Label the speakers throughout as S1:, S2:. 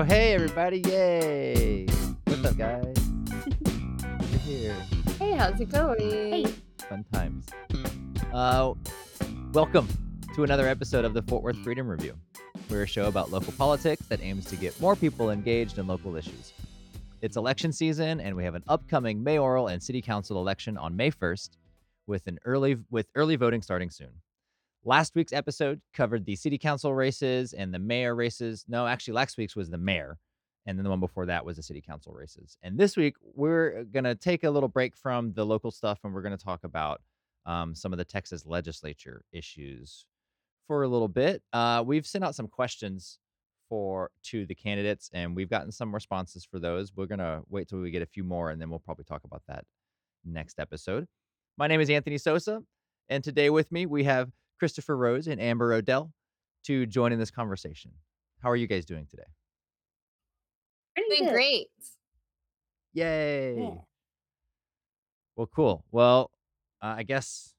S1: So hey everybody, yay! What's up guys? We're here.
S2: Hey, how's it going?
S3: Hey.
S1: Fun times. Uh welcome to another episode of the Fort Worth Freedom Review. We're a show about local politics that aims to get more people engaged in local issues. It's election season and we have an upcoming mayoral and city council election on May 1st with an early with early voting starting soon. Last week's episode covered the city council races and the mayor races. No, actually, last week's was the mayor. And then the one before that was the city council races. And this week, we're going to take a little break from the local stuff and we're going to talk about um, some of the Texas legislature issues for a little bit. Uh, we've sent out some questions for to the candidates and we've gotten some responses for those. We're going to wait till we get a few more and then we'll probably talk about that next episode. My name is Anthony Sosa. And today with me, we have Christopher Rose and Amber Odell to join in this conversation. How are you guys doing today?
S3: Pretty
S2: Doing great.
S1: Yay.
S3: Yeah.
S1: Well, cool. Well, uh, I guess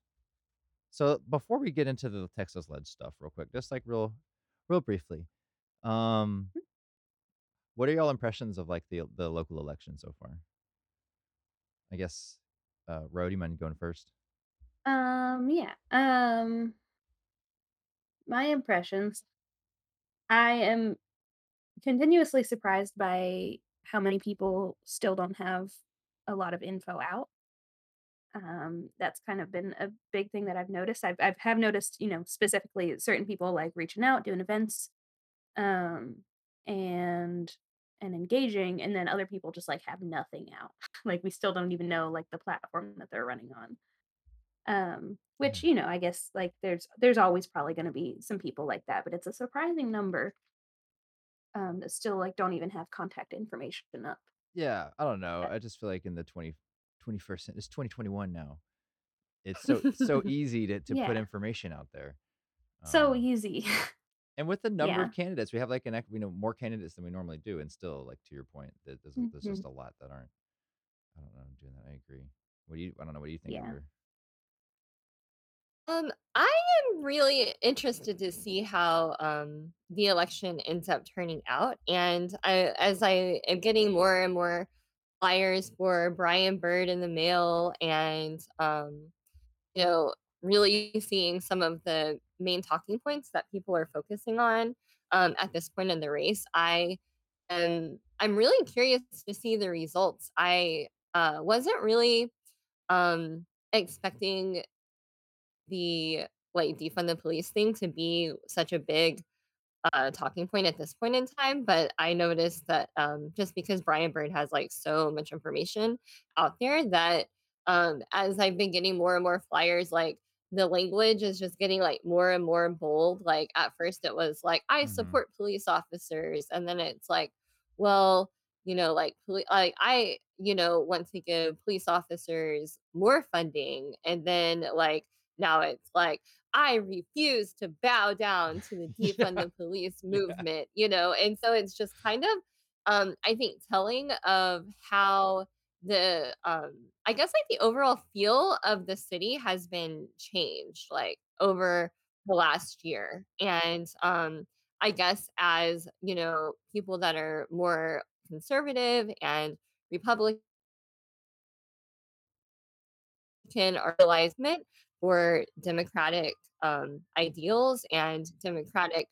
S1: so. Before we get into the Texas Ledge stuff, real quick, just like real, real briefly, um, what are y'all impressions of like the the local election so far? I guess, uh, Ro, do you mind going first?
S3: Um, yeah. Um, my impressions. I am continuously surprised by how many people still don't have a lot of info out. Um, that's kind of been a big thing that I've noticed. I've I've have noticed, you know, specifically certain people like reaching out, doing events, um, and and engaging, and then other people just like have nothing out. like we still don't even know like the platform that they're running on. Um, which, you know, I guess like there's there's always probably gonna be some people like that, but it's a surprising number um that still like don't even have contact information up.
S1: Yeah, I don't know. I just feel like in the 20, 21st, it's 2021 now. It's so so easy to, to put information out there.
S3: So
S1: Um,
S3: easy.
S1: and with the number
S3: yeah.
S1: of candidates, we have like an we know more candidates than we normally do, and still, like to your point, there- there's
S3: Mhm.
S1: just a lot that aren't. I don't know, i'm doing that. I agree. What do you? I don't know. What do you think,
S3: Yeah.
S2: Um, I am really interested to see how um the election ends up turning out. And I as I am getting more and more flyers for Brian Byrd in the mail and um, you know, really seeing some of the main talking points that people are focusing on um at this point in the race, I am I'm really curious to see the results. I uh wasn't really um expecting the like defund the police thing to be such a big uh talking point at this point in time but i noticed that um just because brian byrd has like so much information out there that um as i've been getting more and more flyers like the language is just getting like more and more bold like at first it was like i
S1: Mm-hmm.
S2: support police officers and then it's like well you know like poli- like i you know want to give police officers more funding and then like now it's like I refuse to bow down to the defund
S1: yeah,
S2: the police
S1: yeah,
S2: movement, you know? And so it's just kind of um I think telling of how the um I guess like the overall feel of the city has been changed like over the last year. And um I guess as, you know, people that are more conservative and Republican can or realizement for democratic um, ideals and democratic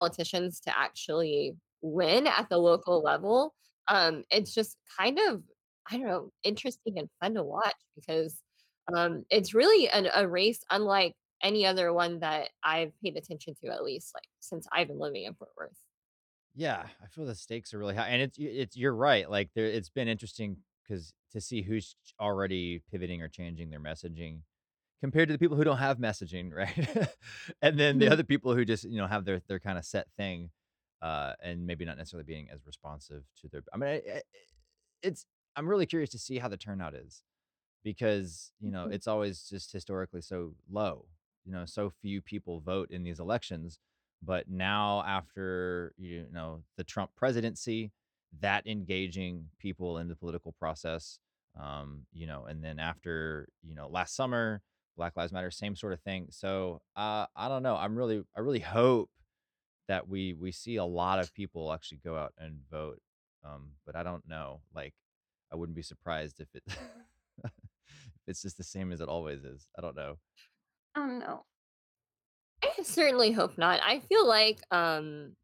S2: politicians to actually win at the local level. Um, it's just kind of, I don't know, interesting and fun to watch because um, it's really an, a race unlike any other one that I've paid attention to, at least like since I've been living in Fort Worth.
S1: yeah. I feel the stakes are really high, and it's it's you're right. Like there, it's been interesting because to see who's already pivoting or changing their messaging compared to the people who don't have messaging, right? and then the other people who just, you know, have their their kind of set thing, uh, and maybe not necessarily being as responsive to their. I mean, I, I- it's. I'm really curious to see how the turnout is because you know
S3: Mhm.
S1: it's always just historically so low. You know, so few people vote in these elections, but now after you know the Trump presidency, that engaging people in the political process, um, you know, and then after you know last summer, Black Lives Matter, same sort of thing. So uh, I don't know. I'm really, I really hope that we we see a lot of people actually go out and vote. Um, but I don't know. Like, I wouldn't be surprised if it if it's just the same as it always is. I don't know.
S3: I don't know.
S2: I certainly hope not. I feel like um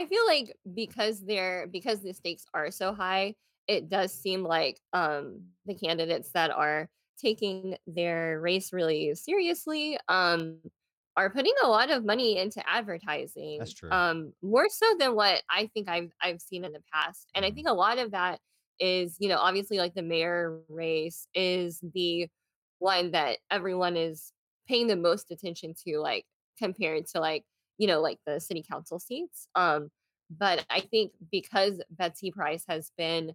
S2: I feel like because they're because the stakes are so high, it does seem like um the candidates that are taking their race really seriously um are putting a lot of money into advertising.
S1: That's true.
S2: um more so than what I think I've I've seen in the past. And I
S1: Mhm.
S2: think a lot of that is, you know, obviously like the mayor race is the one that everyone is paying the most attention to like compared to like you know, like the city council seats. Um, but I think because Betsy Price has been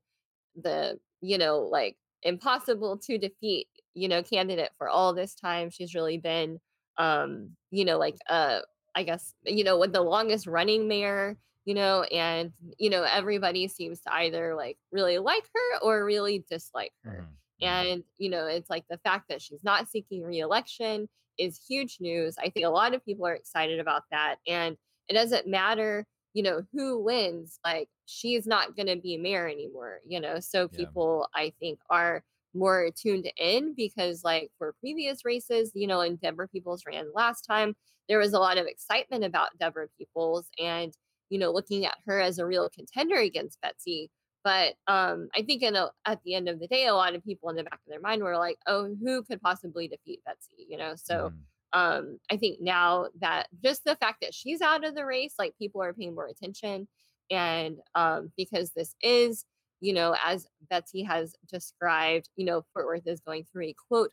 S2: the, you know, like impossible to defeat, you know, candidate for all this time, she's really been, um, you know, like, uh, I guess, you know, with the longest running mayor, you know, and, you know, everybody seems to either like really like her or really dislike her.
S1: Mhm. Mhm.
S2: And, you know, it's like the fact that she's not seeking reelection is huge news. I think a lot of people are excited about that. And it doesn't matter, you know, who wins, like she's not going to be mayor anymore, you know. So
S1: Yeah.
S2: people I think are more tuned in because like for previous races, you know, and Deborah Peoples ran last time, there was a lot of excitement about Deborah Peoples and, you know, looking at her as a real contender against Betsy. But um, I think in a, at the end of the day, a lot of people in the back of their mind were like, "Oh, who could possibly defeat Betsy?" You know. So
S1: Mhm.
S2: Um, I think now that just the fact that she's out of the race, like people are paying more attention, and um, because this is, you know, as Betsy has described, you know, Fort Worth is going through a quote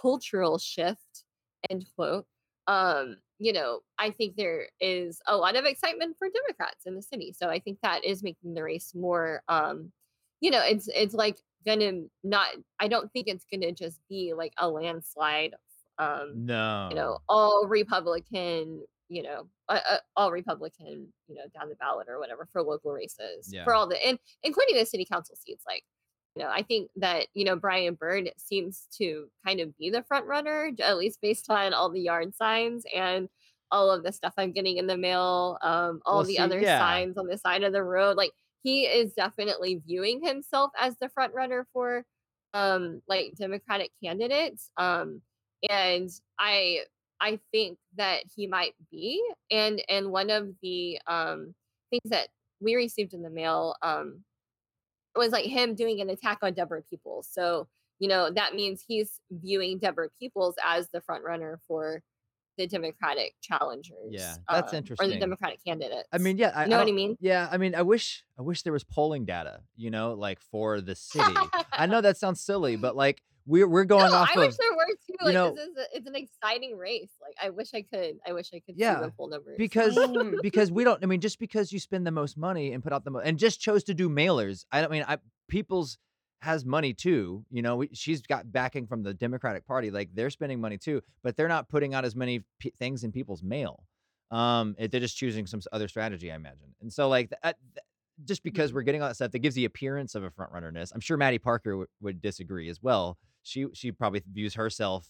S2: cultural shift end quote um you know i think there is a lot of excitement for democrats in the city. So i think that is making the race more um you know it's it's like gonna not i don't think it's gonna just be like a landslide um you know all republican you know uh, uh, all republican you know down the ballot or whatever for local races
S1: Yeah.
S2: for all the and including the city council seats like you know, I think that, you know, Brian Byrd seems to kind of be the front runner, at least based on all the yard signs and all of the stuff I'm getting in the mail, um, all
S1: Well,
S2: the
S1: see,
S2: other
S1: yeah.
S2: signs on the side of the road. Like he is definitely viewing himself as the front runner for um like Democratic candidates. Um and I I think that he might be. And and one of the um things that we received in the mail um was like him doing an attack on Deborah Peoples. So, you know, that means he's viewing Deborah Peoples as the front runner for the Democratic challengers. Yeah.
S1: That's
S2: um, or the
S1: Democratic
S2: Democratic
S1: I mean, yeah,
S2: You
S1: I,
S2: know
S1: I
S2: what I mean?
S1: Yeah, I mean, I wish, I wish there was polling data, you know, like for the city. I know that sounds silly, but like we're we're
S2: No,
S1: going off
S2: I wish there were too.
S1: you
S2: Like this is a, it's an exciting race. Like I wish I could. I wish I could see the full numbers.
S1: because because we don't. I mean, just because you spend the most money and put out the most, and just chose to do mailers. I don't mean, I people's has money too. You know, we, she's got backing from the Democratic Party. Like they're spending money too, but they're not putting out as many p- things in people's mail. Um, it, they're just choosing some other strategy, I imagine. And so, like, th- uh, th- just because
S3: Mhm.
S1: we're getting all that stuff, that gives the appearance of a front runnerness. I'm sure Mattie Parker w- would disagree as well. She she probably views herself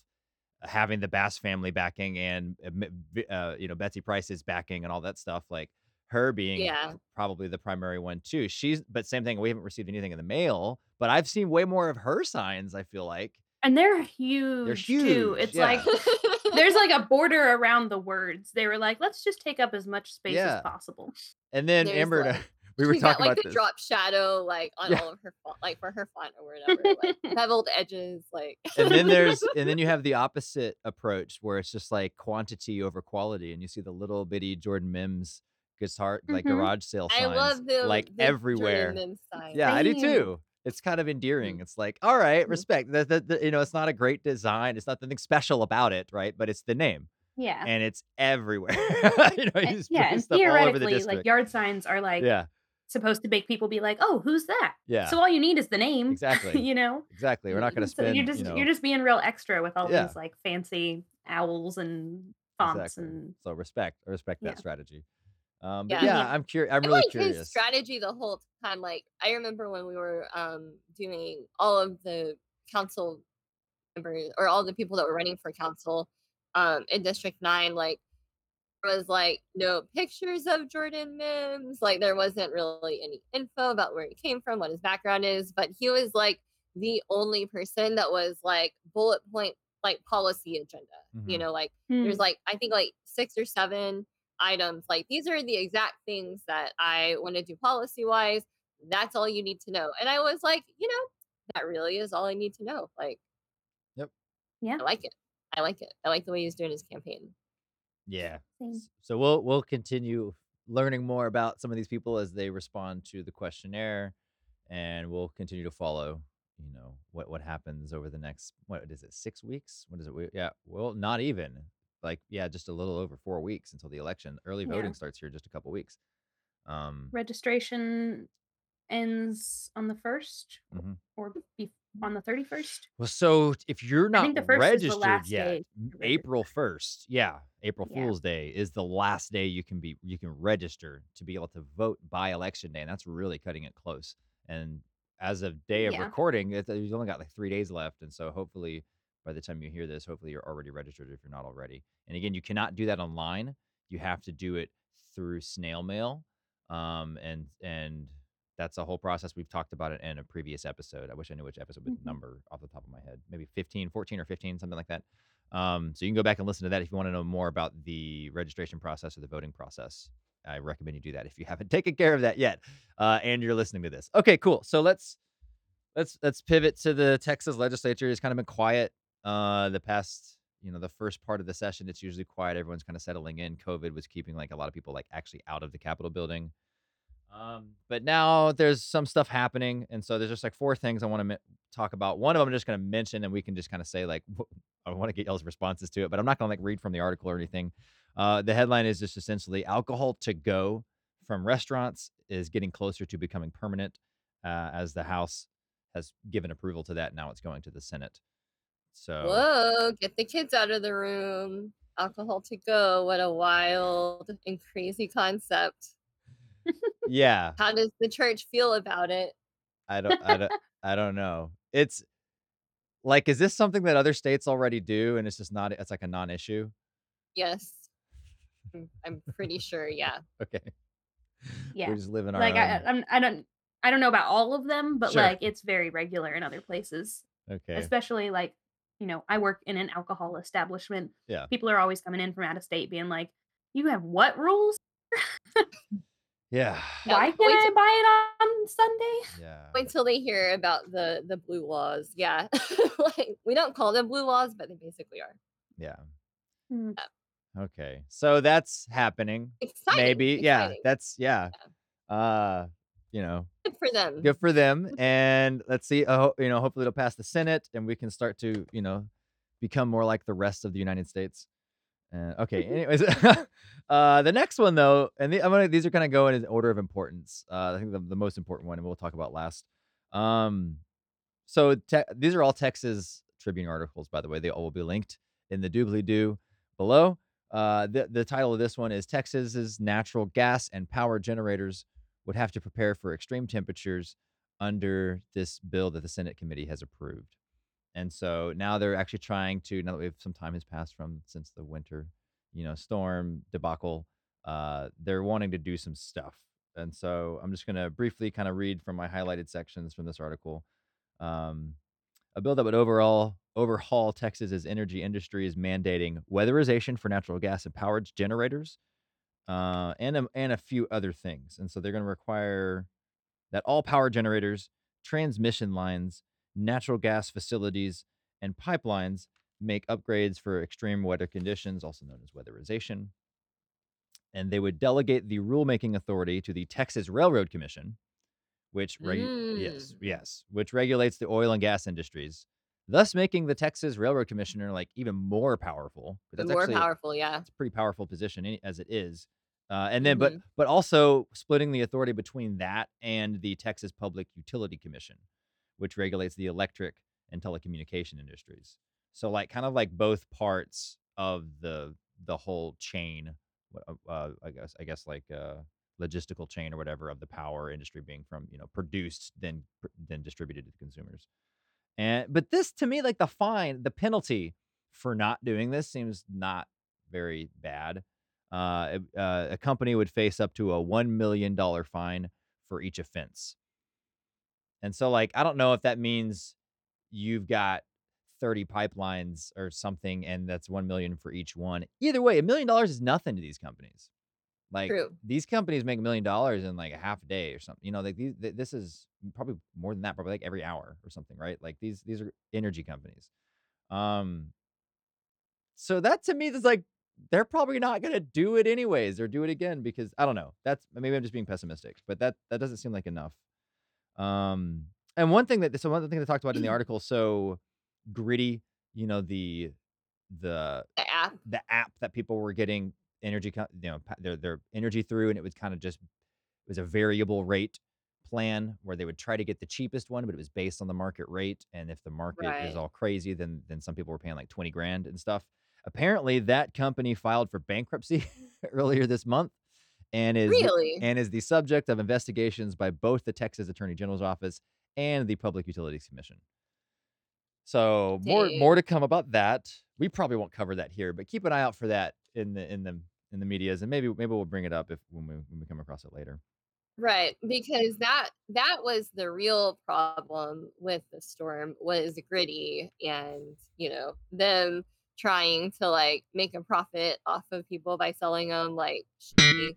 S1: having the Bass family backing and uh, uh, you know Betsy Price's backing and all that stuff. Like her being
S2: Yeah.
S1: probably the primary one too. She's but same thing. We haven't received anything in the mail, but I've seen way more of her signs. I feel like
S3: And they're huge.
S1: they're
S3: huge too. It's like there's like a border around the words. They were like, let's just take up as much space as possible.
S1: And then
S2: There's
S1: Amber,
S2: like
S1: we were
S2: she's got like
S1: about
S2: the
S1: this.
S2: drop shadow like on
S1: Yeah.
S2: all of her font, like for her font or whatever, like beveled edges, like
S1: and then there's and then you have the opposite approach where it's just like quantity over quality and you see the little bitty jordan mims guitar like
S3: hmm
S1: garage sale signs, I
S2: love the
S1: like
S2: the
S1: everywhere. Yeah i do too. It's kind of endearing. It's like all right
S2: Mhm.
S1: respect. The, the, the, you know it's not a great design. It's nothing special about it right? But it's the name
S3: Yeah.
S1: and it's everywhere. You know you just
S3: yeah, and
S1: this stuff all over the
S3: theoretically, like yard signs are like
S1: yeah
S3: supposed to make people be like, "Oh, who's that?"
S1: yeah
S3: So all you need is the name,
S1: exactly
S3: you know.
S1: exactly we're not going to spend.
S3: So you're just
S1: you know
S3: you're just being real extra with all
S1: yeah
S3: these like fancy owls and fonts
S1: exactly
S3: and
S1: so respect I respect that
S3: yeah.
S1: strategy um but
S2: Yeah.
S1: yeah
S3: Yeah.
S1: i'm curious i'm really
S2: like his
S1: curious
S2: strategy the whole time. Like I remember when we were um doing all of the council members or all the people that were running for council um in District Nine, like there was like no pictures of Jordan Mims. Like there wasn't really any info about where he came from, what his background is, but he was like the only person that was like bullet point like policy agenda. You
S1: Mhm.
S2: know, like
S3: Hmm.
S2: there's like I think like six or seven items. Like these are the exact things that I want to do policy wise. That's all you need to know. And I was like, you know, that really is all I need to know. Like yep,
S3: Yeah.
S2: I like it. I like it. I like the way he's doing his campaign.
S1: Yeah.
S3: Same.
S1: So we'll we'll continue learning more about some of these people as they respond to the questionnaire, and we'll continue to follow. You know what what happens over the next what is it six weeks? What is it? We- Yeah, well, not even like yeah, just a little over four weeks until the election. Early
S3: Yeah.
S1: voting starts here just a couple weeks. Um,
S3: Registration ends on the first
S1: mhm.
S3: or be- on the 31st.
S1: Well, so if you're not
S3: the first the
S1: registered yet,
S3: day
S1: m-
S3: to register.
S1: April first, yeah, April
S3: Yeah.
S1: Fool's Day is the last day you can be you can register to be able to vote by election day, and that's really cutting it close. And as of day of
S3: Yeah.
S1: recording, it, you've only got like three days left, and so hopefully by the time you hear this, hopefully you're already registered if you're not already. And again, you cannot do that online; you have to do it through snail mail, um, and and that's a whole process. We've talked about it in a previous episode. I wish I knew which episode with
S3: Mhm.
S1: number off the top of my head. Maybe 15, 14 or 15, something like that. Um, so you can go back and listen to that if you want to know more about the registration process or the voting process. I recommend you do that if you haven't taken care of that yet, uh, and you're listening to this. Okay, cool. So let's let's let's pivot to the Texas legislature. It's kind of been quiet uh, the past, you know, the first part of the session. It's usually quiet. Everyone's kind of settling in. COVID was keeping like a lot of people like actually out of the Capitol building. Um, but now there's some stuff happening, and so there's just like four things I want to mi- talk about. One of them I'm just going to mention, and we can just kind of say like wh- I want to get y'all's responses to it, but I'm not going to like read from the article or anything. Uh, the headline is just essentially alcohol to go from restaurants is getting closer to becoming permanent, uh, as the House has given approval to that. Now it's going to the Senate. So
S2: Whoa, get the kids out of the room. Alcohol to go. What a wild and crazy concept.
S1: Yeah,
S2: How does the church feel about it?
S1: I don't, I don't, I don't know. It's like, is this something that other states already do, and it's just not? It's like a non-issue.
S2: Yes. I'm- I'm pretty sure, yeah.
S1: Okay.
S3: Yeah.
S1: We just live in our
S3: Like I I'm, I don't, I don't know about all of them, but
S1: Sure.
S3: like it's very regular in other places,
S1: okay.
S3: especially like, you know, I work in an alcohol establishment.
S1: Yeah.
S3: People are always coming in from out of state, being like, "You have what rules?
S1: Yeah.
S2: Yeah,
S3: Why
S2: wait
S3: can't I
S2: till-
S3: buy it on Sunday?"
S1: Yeah.
S2: Wait till they hear about the the blue laws. Yeah. like we don't call them blue laws, but they basically are.
S1: Yeah.
S3: Mm.
S1: Okay. So that's happening.
S2: Exciting.
S1: Maybe. Yeah. That's yeah. Uh, you know,
S2: Good for them.
S1: good for them. And let's see. Oh, you know, hopefully it'll pass the Senate, and we can start to, you know, become more like the rest of the United States. Uh, okay. Anyways, uh, the next one though, and the, I'm gonna these are gonna go in order of importance. Uh, I think the, the most important one, and we'll talk about last. Um, so te- these are all Texas Tribune articles, by the way. They all will be linked in the doobly doo below. Uh, the the title of this one is Texas's natural gas and power generators would have to prepare for extreme temperatures under this bill that the Senate committee has approved. And so now they're actually trying to now that we've some time has passed from since the winter, you know, storm debacle, uh, they're wanting to do some stuff. And so I'm just gonna briefly kind of read from my highlighted sections from this article. Um, a bill that would overall overhaul Texas's energy industry is mandating weatherization for natural gas and powered generators, uh, and a, and a few other things. And so they're going to require that all power generators, transmission lines, natural gas facilities, and pipelines make upgrades for extreme weather conditions, also known as weatherization. And they would delegate the rulemaking authority to the Texas Railroad Commission, which regu- yes,
S2: Mm.
S1: yes, which regulates the oil and gas industries, thus making the Texas Railroad Commissioner like even more powerful. But
S2: More powerful, yeah.
S1: it's a pretty powerful position as it is. Uh, and then, but
S2: Mhm.
S1: but also splitting the authority between that and the Texas Public Utility Commission, which regulates the electric and telecommunication industries. So, like, kind of like both parts of the the whole chain. Uh, I guess I guess like uh, logistical chain or whatever of the power industry being from you know produced then then distributed to consumers. And but this to me, like the fine, the penalty for not doing this seems not very bad. Uh, a- uh, a company would face up to a one million dollar fine for each offense. And so, like, I don't know if that means you've got 30 pipelines or something, and that's one million for each one. Either way, a million dollars is nothing to these companies. Like
S2: True.
S1: these companies make a million dollars in like a half a day or something. You know, like these, th- this is probably more than that, probably like every hour or something, right? Like these, these are energy companies. Um, so that to me is like they're probably not gonna do it anyways or do it again because I don't know. That's maybe I'm just being pessimistic, but that that doesn't seem like enough. Um, and one thing that so one thing they talked about in the article, so Griddy, you know, the the
S2: The app.
S1: the app that people were getting energy, you know, their their energy through, and it was kind of just it was a variable rate plan where they would try to get the cheapest one, but it was based on the market rate. And if the market is all crazy, then then some people were paying like twenty grand and stuff. Apparently, that company filed for bankruptcy earlier this month, and is
S2: Really?
S1: and is the subject of investigations by both the Texas Attorney General's office and the Public Utilities Commission. So more more to come about that. We probably won't cover that here, but keep an eye out for that in the in the in the medias, and maybe maybe we'll bring it up if when we when we come across it later.
S2: Right, because that that was the real problem with the storm was Griddy and, you know, them trying to like make a profit off of people by selling them like shitty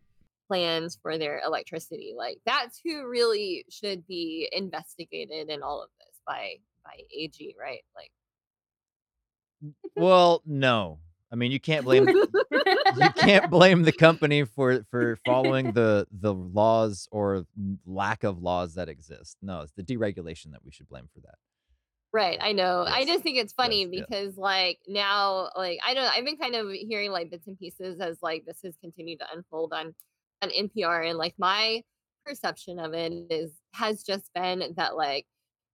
S2: plans for their electricity. Like that's who really should be investigated in all of this by by AG, right? Like
S1: Well, no, I mean you can't blame you can't blame the company for for following the the laws or lack of laws that exist. No, it's the deregulation that we should blame for that.
S2: Right, I know. I just think it's funny
S1: yes, yes.
S2: because like now like I don't I've been kind of hearing like bits and pieces as like this has continued to unfold on on NPR and like my perception of it is has just been that like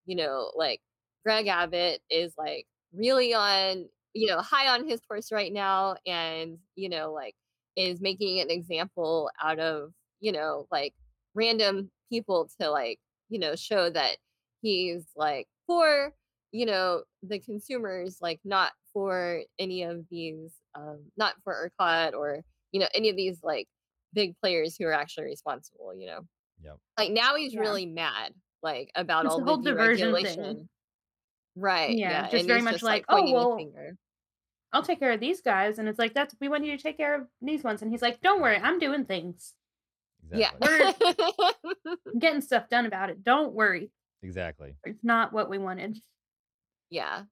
S2: you know like Greg Abbott is like really on you know high on his horse right now and you know like is making an example out of you know like random people to like you know show that he's like for you know the consumers like not for any of these um not for ERCOT or you know any of these like big players who are actually responsible you know
S1: Yep.
S2: like now he's
S3: Yeah.
S2: really mad like about
S3: It's
S2: all
S3: the
S2: the
S3: diversion thing.
S2: right
S3: Yeah,
S2: yeah
S3: just
S2: and
S3: very much
S2: just
S3: like,
S2: like
S3: "Oh,
S2: oh
S3: well, I'll take care of these guys. And it's like, that's, we want you to take care of these ones. And he's like, don't worry, I'm doing things.
S2: yeah
S1: Exactly.
S3: I'm getting stuff done about it. Don't worry.
S1: Exactly.
S3: It's not what we wanted.
S2: yeah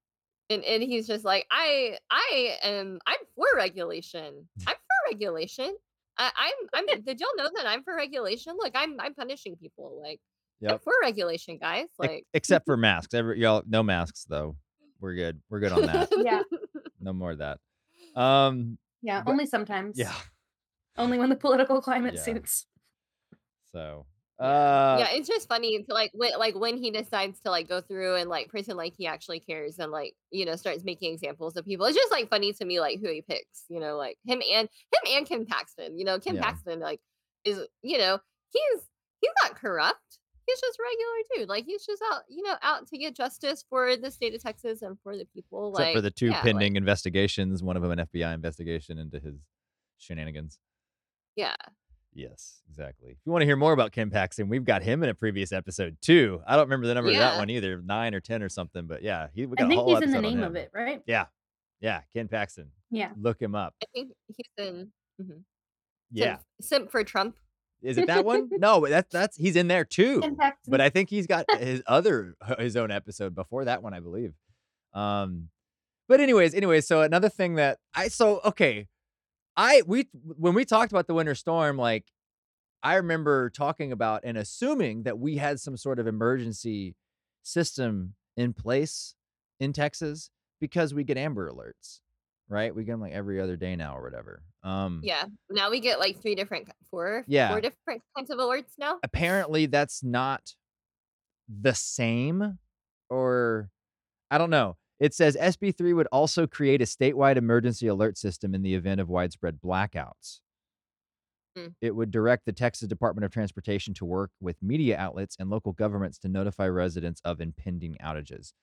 S2: and and he's just like i i am i'm for regulation i'm for regulation I, i'm i'm did y'all know that i'm for regulation look i'm i'm punishing people like i'm
S1: Yep.
S2: for regulation guys
S1: Ex-
S2: like
S1: except for masks. Every y'all no masks though. We're good. We're good on that.
S3: Yeah.
S1: No more of that. Um.
S3: Yeah.
S1: But-
S3: only sometimes.
S1: Yeah.
S3: Only when the political climate
S1: Yeah.
S3: suits.
S1: So.
S2: Yeah.
S1: Uh.
S2: yeah, it's just funny to like when like when he decides to like go through and like pretend like he actually cares and like you know starts making examples of people. It's just like funny to me like who he picks, you know, like him and him and Ken Paxton. You know, Ken
S1: Yeah.
S2: Paxton like is you know he's he's not corrupt. He's just regular dude. Like he's just out you know out to get justice for the state of Texas and for the people.
S1: Except
S2: like
S1: for the two
S2: yeah, like,
S1: pending investigations, one of them an FBI investigation into his shenanigans.
S2: yeah.
S1: Yes, exactly. If you want to hear more about Ken Paxton, we've got him in a previous episode too. I don't remember the number of that one either, nine or ten or something. But yeah, he we got
S3: I
S1: a
S3: think
S1: whole
S3: he's in the name of it, right?
S1: Yeah, yeah, Ken Paxton.
S3: Yeah.
S1: Look him up.
S2: I think he's in mhm.
S1: Yeah,
S2: Simp, simp for Trump.
S1: is it that one? no, that's that's he's in there too.
S3: Ken Paxton.
S1: But I think he's got his other his own episode before that one, I believe. Um, but anyways, anyways, so another thing that I so okay, I we when we talked about the winter storm, like I remember talking about and assuming that we had some sort of emergency system in place in Texas because we get Amber alerts, right? We get them like every other day now or whatever. Um,
S2: Yeah. Now we get like three different, four,
S1: Yeah.
S2: four different kinds of alerts now.
S1: apparently that's not the same or I don't know. It says SB3 would also create a statewide emergency alert system in the event of widespread blackouts.
S2: Hmm.
S1: It would direct the Texas Department of Transportation to work with media outlets and local governments to notify residents of impending outages.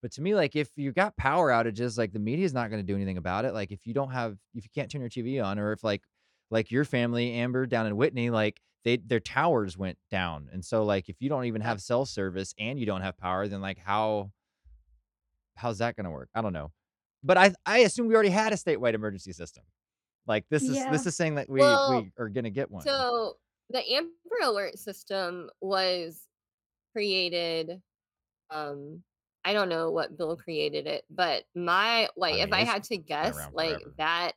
S1: But to me, like if you got power outages, like the media is not going to do anything about it. Like if you don't have, if you can't turn your TV on, or if like, like your family, Amber, down in Whitney, like they their towers went down. And so like if you don't even have cell service and you don't have power, then like how how's that gonna work? I don't know. But I I assume we already had a statewide emergency system. Like this is
S3: Yeah.
S1: this is saying that we
S2: Well,
S1: we are gonna get one.
S2: so the Amber Alert system was created um I don't know what bill created it, but my like
S1: I
S2: if I had to guess, like
S1: forever.
S2: that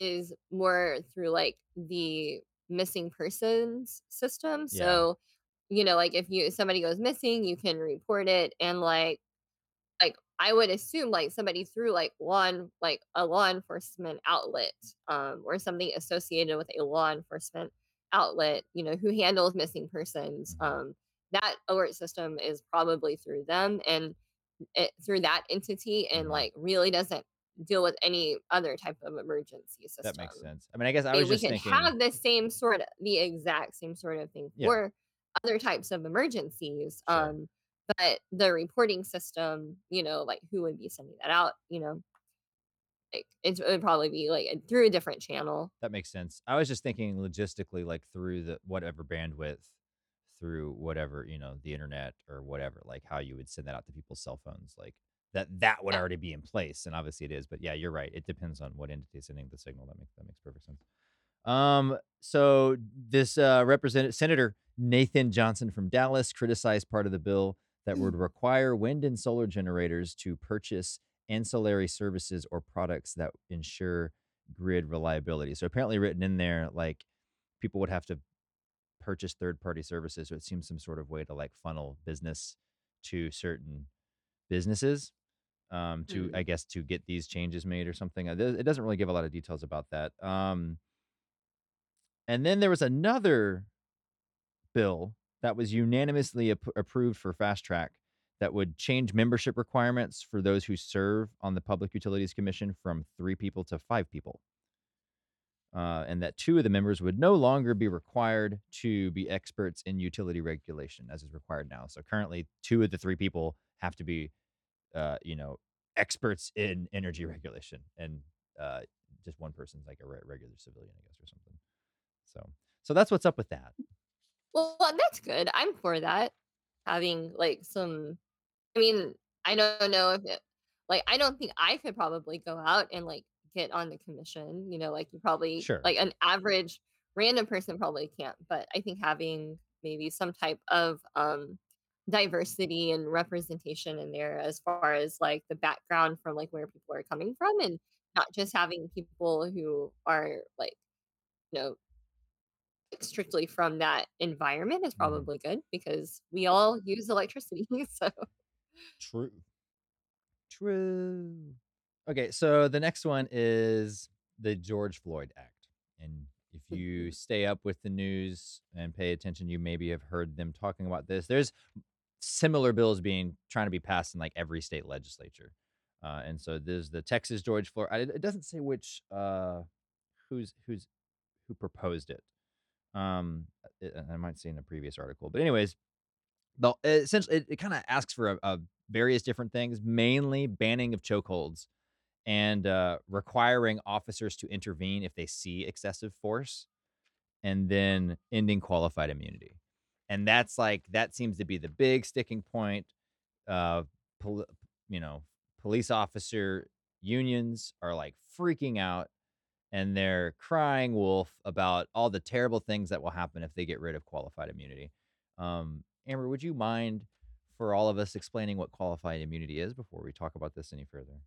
S2: is more through like the missing persons system.
S1: Yeah.
S2: So, you know, like if you somebody goes missing, you can report it and like I would assume like somebody through like law en- like a law enforcement outlet um or something associated with a law enforcement outlet, you know, who handles missing persons.
S1: Mhm.
S2: Um that alert system is probably through them and it, through that entity and
S1: Mhm.
S2: like really doesn't deal with any other type of emergency system.
S1: That makes sense. I mean, I guess I
S2: I
S1: was
S2: we
S1: just
S2: can
S1: thinking
S2: have the same sort of the exact same sort of thing
S1: Yeah,
S2: for other types of emergencies.
S1: sure.
S2: Um, but the reporting system, you know, like who would be sending that out, you know, like it would probably be like a- through a different channel.
S1: That makes sense. I was just thinking logistically, like through the whatever bandwidth, through whatever, you know, the internet or whatever, like how you would send that out to people's cell phones, like that that would
S2: Yeah.
S1: already be in place. And obviously it is. But yeah, you're right. It depends on what entity is sending the signal. That makes that makes perfect sense. Um, so this uh representative Senator Nathan Johnson from Dallas criticized part of the bill that would require wind and solar generators to purchase ancillary services or products that ensure grid reliability. So apparently written in there like people would have to purchase third party services. So it seems some sort of way to like funnel business to certain businesses um to
S2: Hmm.
S1: I guess to get these changes made or something. It doesn't really give a lot of details about that. Um and then there was another bill that was unanimously ap- approved for fast track that would change membership requirements for those who serve on the Public Utilities Commission from three people to five people. Uh, and that two of the members would no longer be required to be experts in utility regulation as is required now. So currently, two of the three people have to be, uh, you know, experts in energy regulation, and uh, just one person's like a re- regular civilian, I guess, or something. So, so that's what's up with that.
S2: Well, that's good. I'm for that. Having like some, I mean, I don't know if it, like, I don't think I could probably go out and like get on the commission, you know, like you probably,
S1: Sure.
S2: like an average random person probably can't. But I think having maybe some type of um diversity and representation in there as far as like the background from like where people are coming from and not just having people who are like, you know, strictly from that environment is
S1: Mhm.
S2: probably good because we all use electricity. So
S1: True. True. Okay, so the next one is the George Floyd Act. And if you
S2: Mhm.
S1: stay up with the news and pay attention, you maybe have heard them talking about this. There's similar bills being trying to be passed in like every state legislature. Uh, and so there's the Texas George Floyd. It doesn't say which uh, who's who's who proposed it. Um, it, I might see in a previous article, but anyways, the essentially it, it kind of asks for a, a various different things, mainly banning of chokeholds and uh, requiring officers to intervene if they see excessive force, and then ending qualified immunity. And that's like that seems to be the big sticking point. Uh, pol- you know, police officer unions are like freaking out and they're crying wolf about all the terrible things that will happen if they get rid of qualified immunity. Um, Amber, would you mind for all of us explaining what qualified immunity is before we talk about this any further?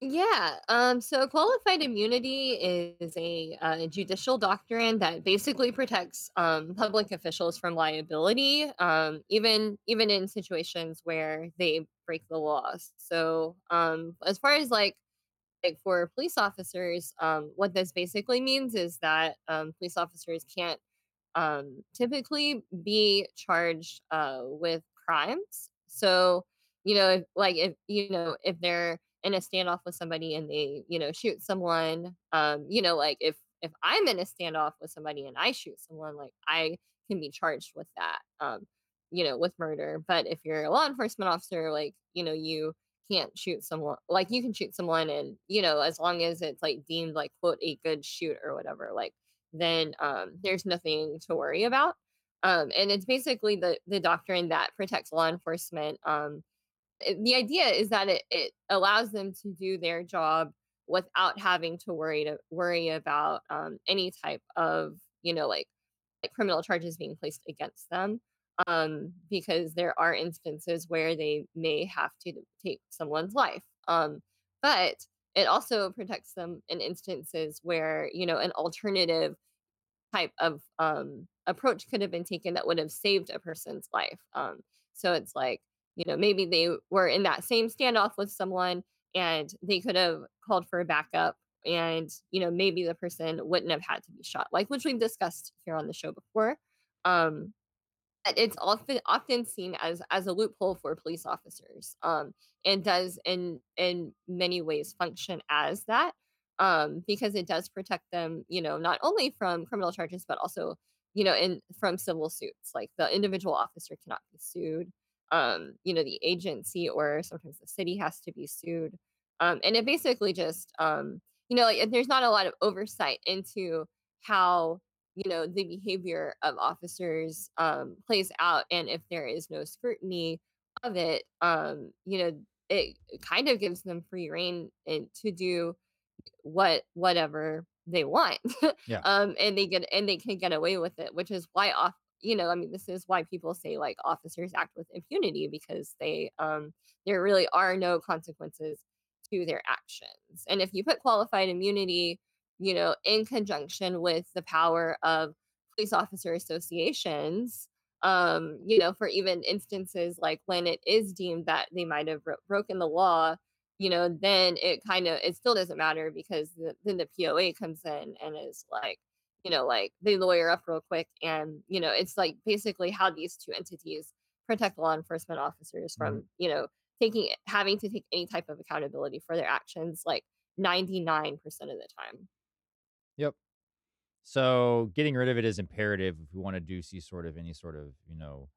S2: yeah, um, so qualified immunity is a uh, judicial doctrine that basically protects um, public officials from liability, um, even even in situations where they break the laws. So, um, as far as like like for police officers, um, what this basically means is that um, police officers can't um, typically be charged uh, with crimes. So, you know, if, like if you know if they're in a standoff with somebody and they you know shoot someone, um, you know, like if if I'm in a standoff with somebody and I shoot someone, like I can be charged with that, um, you know, with murder. But if you're a law enforcement officer, like you know, you can't shoot someone like you can shoot someone and you know as long as it's like deemed like quote a good shoot or whatever like then um, there's nothing to worry about. Um, and it's basically the the doctrine that protects law enforcement. Um, it- the idea is that it, it allows them to do their job without having to worry to worry about um, any type of you know like like criminal charges being placed against them um, because there are instances where they may have to take someone's life. Um, but it also protects them in instances where you know an alternative type of um, approach could have been taken that would have saved a person's life. Um, so it's like, you know, maybe they were in that same standoff with someone and they could have called for a backup and, you know, maybe the person wouldn't have had to be shot, like which we've discussed here on the show before. Um, it's often often seen as as a loophole for police officers um and does in in many ways function as that um because it does protect them you know not only from criminal charges but also you know in from civil suits like the individual officer cannot be sued um you know the agency or sometimes the city has to be sued um and it basically just um you know like there's not a lot of oversight into how you know the behavior of officers um plays out and if there is no scrutiny of it um you know it kind of gives them free reign and to do what whatever they want
S1: Yeah.
S2: um and they get and they can get away with it which is why off you know i mean this is why people say like officers act with impunity because they um there really are no consequences to their actions and if you put qualified immunity you know in conjunction with the power of police officer associations um you know for even instances like when it is deemed that they might have bro- broken the law you know, then it kind of it still doesn't matter because the, then the POA comes in and is like, you know, like they lawyer up real quick, and you know, it's like basically how these two entities protect law enforcement officers
S1: Mhm.
S2: from, you know, taking having to take any type of accountability for their actions, like ninety nine percent of the time.
S1: So getting rid of it is imperative if we want to do see sort of any sort of, you know,